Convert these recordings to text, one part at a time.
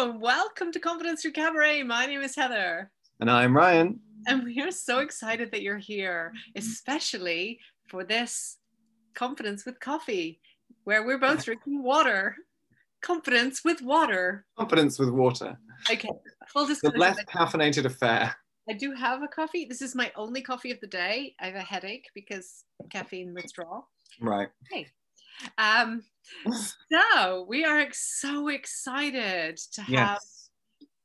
Hello, and welcome to Confidence Through Cabaret. My name is Heather. And I'm Ryan. And we are so excited that you're here, especially for this Confidence with Coffee, where we're both drinking water. Confidence with water. Confidence with water. Okay, full disclosure. The less caffeinated affair. I do have a coffee. This is my only coffee of the day. I have a headache because caffeine withdrawal. Right. Um, so we are ex- so excited to have Yes.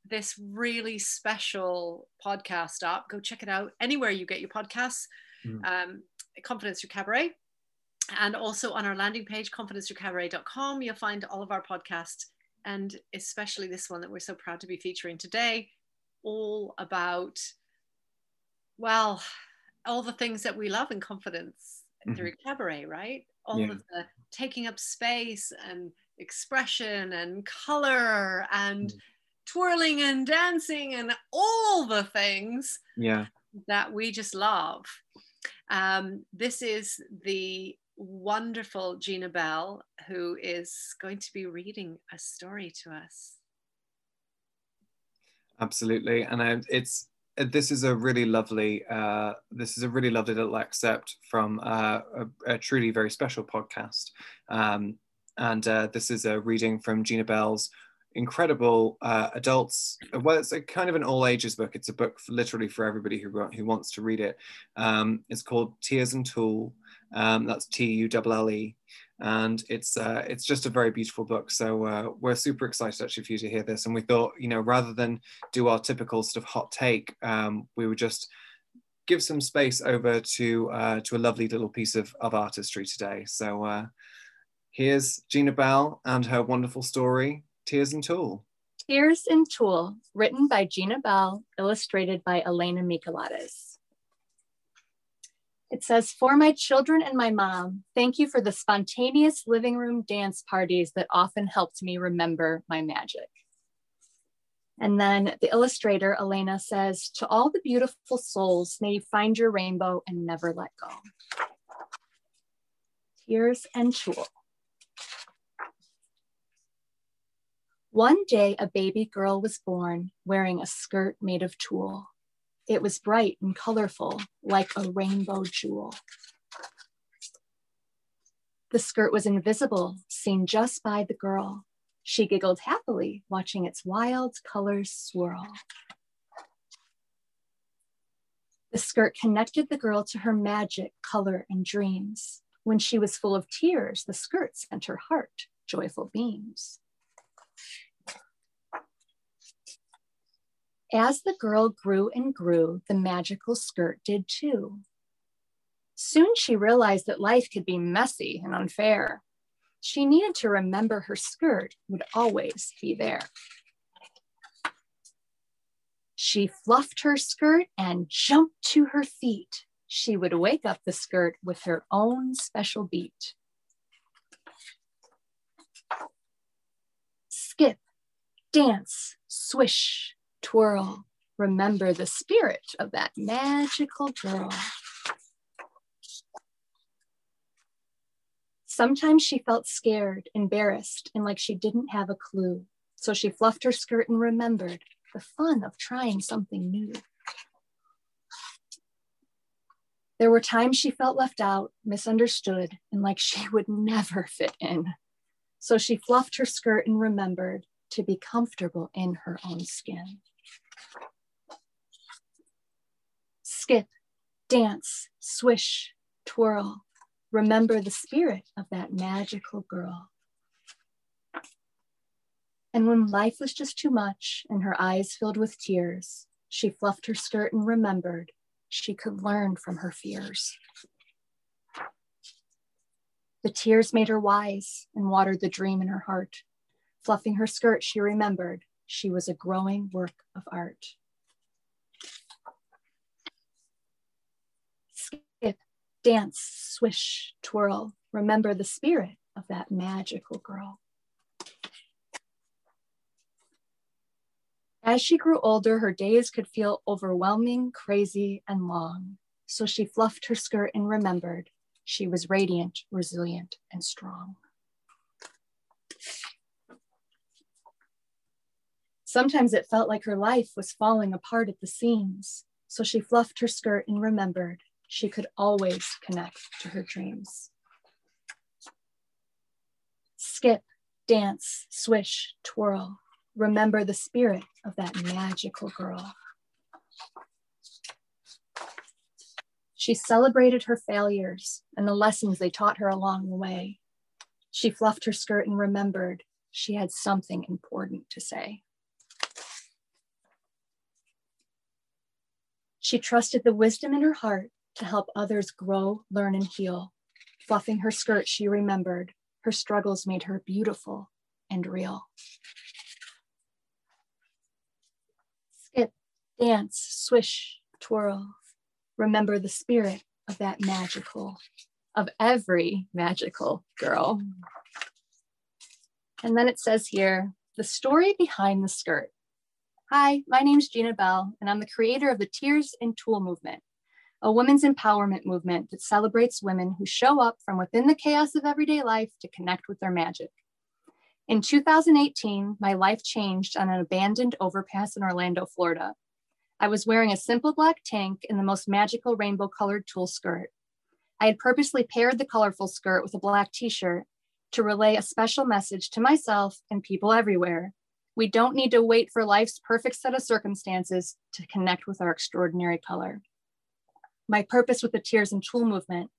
this really special podcast up. Go check it out anywhere you get your podcasts. Mm. Um, Confidence Through Cabaret. And also on our landing page, confidencethroughcabaret.com, you'll find all of our podcasts and especially this one that we're so proud to be featuring today, all about, well, all the things that we love in confidence through cabaret, right? All Yeah. of the taking up space and expression and color and Mm. twirling and dancing and all the things Yeah. that we just love. Um, this is the wonderful Gina Bell, who is going to be reading a story to us. Absolutely. And I, it's this is a really lovely uh, this is a really lovely little excerpt from uh, a, a truly very special podcast. Um, and uh, this is a reading from Gina Bell's incredible uh, adults. Well, it's a kind of an all ages book. It's a book for, literally for everybody who who wants to read it. Um, it's called Tears and Tulle. Um, that's T U L L E, and it's uh, it's just a very beautiful book. So uh, we're super excited actually for you to hear this. And we thought, you know, rather than do our typical sort of hot take, um, we would just give some space over to uh, to a lovely little piece of, of artistry today. So uh, here's Gina Bell and her wonderful story, Tears and Tulle. Tears and Tulle, written by Gina Bell, illustrated by Elena Michelatis. It says, For my children and my mom, thank you for the spontaneous living room dance parties that often helped me remember my magic. And then the illustrator, Elena, says, To all the beautiful souls, may you find your rainbow and never let go. Tears and Tulle. One day, a baby girl was born wearing a skirt made of tulle. It was bright and colorful, like a rainbow jewel. The skirt was invisible, seen just by the girl. She giggled happily, watching its wild colors swirl. The skirt connected the girl to her magic, color, and dreams. When she was full of tears, the skirt sent her heart joyful beams. As the girl grew and grew, the magical skirt did too. Soon she realized that life could be messy and unfair. She needed to remember her skirt would always be there. She fluffed her skirt and jumped to her feet. She would wake up the skirt with her own special beat. Skip, dance, swish, twirl. Remember the spirit of that magical girl. Sometimes she felt scared, embarrassed, and like she didn't have a clue. So she fluffed her skirt and remembered the fun of trying something new. There were times she felt left out, misunderstood, and like she would never fit in. So she fluffed her skirt and remembered to be comfortable in her own skin. Skip, dance, swish, twirl. Remember the spirit of that magical girl. And when life was just too much and her eyes filled with tears, she fluffed her skirt and remembered she could learn from her fears. The tears made her wise and watered the dream in her heart. Fluffing her skirt, she remembered she was a growing work of art. Skip, dance, swish, twirl. Remember the spirit of that magical girl. As she grew older, her days could feel overwhelming, crazy, and long. So she fluffed her skirt and remembered she was radiant, resilient, and strong. Sometimes it felt like her life was falling apart at the seams, so she fluffed her skirt and remembered she could always connect to her dreams. Skip, dance, swish, twirl. Remember the spirit of that magical girl. She celebrated her failures and the lessons they taught her along the way. She fluffed her skirt and remembered she had something important to say. She trusted the wisdom in her heart to help others grow, learn, and heal. Fluffing her skirt, she remembered her struggles made her beautiful and real. Skip, dance, swish, twirl, remember the spirit of that magical, of every magical girl. And then it says here, the story behind the skirt. Hi, my name is Gina Bell, and I'm the creator of the Tears and Tulle movement, a women's empowerment movement that celebrates women who show up from within the chaos of everyday life to connect with their magic. In 2018, my life changed on an abandoned overpass in Orlando, Florida. I was wearing a simple black tank and the most magical rainbow colored tulle skirt. I had purposely paired the colorful skirt with a black t shirt to relay a special message to myself and people everywhere. We don't need to wait for life's perfect set of circumstances to connect with our extraordinary color. My purpose with the Tears and Tulle movement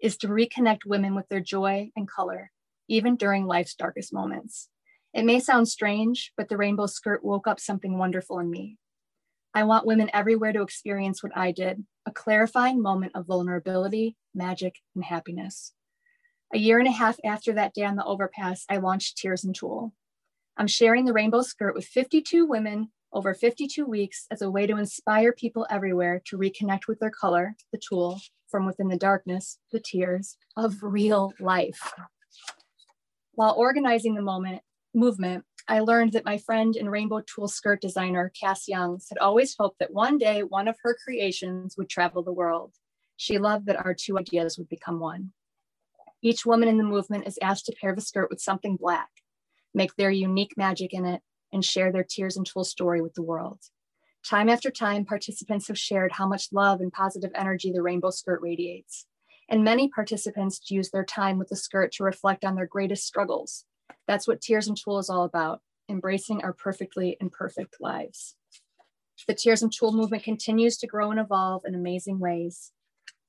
is to reconnect women with their joy and color, even during life's darkest moments. It may sound strange, but the rainbow skirt woke up something wonderful in me. I want women everywhere to experience what I did a clarifying moment of vulnerability, magic, and happiness. A year and a half after that day on the overpass, I launched Tears and Tulle. I'm sharing the rainbow skirt with 52 women over 52 weeks as a way to inspire people everywhere to reconnect with their color, the tulle from within the darkness, the tears of real life. While organizing the moment, movement, I learned that my friend and rainbow tulle skirt designer, Cass Youngs, had always hoped that one day one of her creations would travel the world. She loved that our two ideas would become one. Each woman in the movement is asked to pair the skirt with something black, make their unique magic in it, and share their Tears and Tulle story with the world. Time after time, participants have shared how much love and positive energy the rainbow skirt radiates. And many participants use their time with the skirt to reflect on their greatest struggles, that's what Tears and Tulle is all about, embracing our perfectly imperfect lives. The Tears and Tulle movement continues to grow and evolve in amazing ways.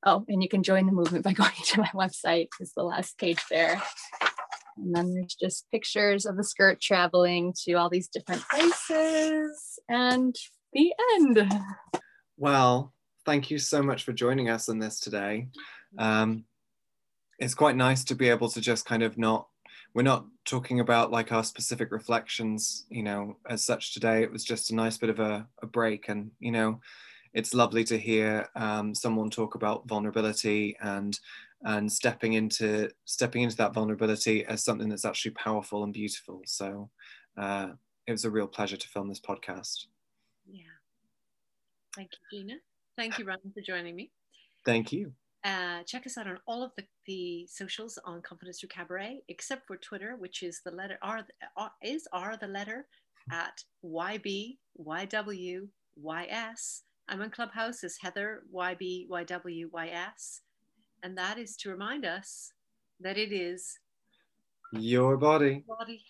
Oh, and you can join the movement by going to my website, is the last page there. And then there's just pictures of the skirt traveling to all these different places and the end. Well, thank you so much for joining us on this today. Um, it's quite nice to be able to just kind of not we're not talking about like our specific reflections, you know, as such today. It was just a nice bit of a, a break. And, you know, it's lovely to hear um, someone talk about vulnerability and and stepping into stepping into that vulnerability as something that's actually powerful and beautiful. So uh, it was a real pleasure to film this podcast. Yeah. Thank you, Gina. Thank you, Ryan, for joining me. Thank you. Uh, check us out on all of the, the socials on Confidence Through Cabaret, except for Twitter, which is the letter R, R is R the letter at YB YW YS. I'm on Clubhouse as Heather YB YW And that is to remind us that it is your body, body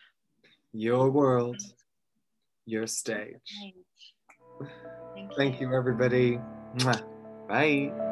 your world, your stage. Thank you, Thank you everybody. Bye.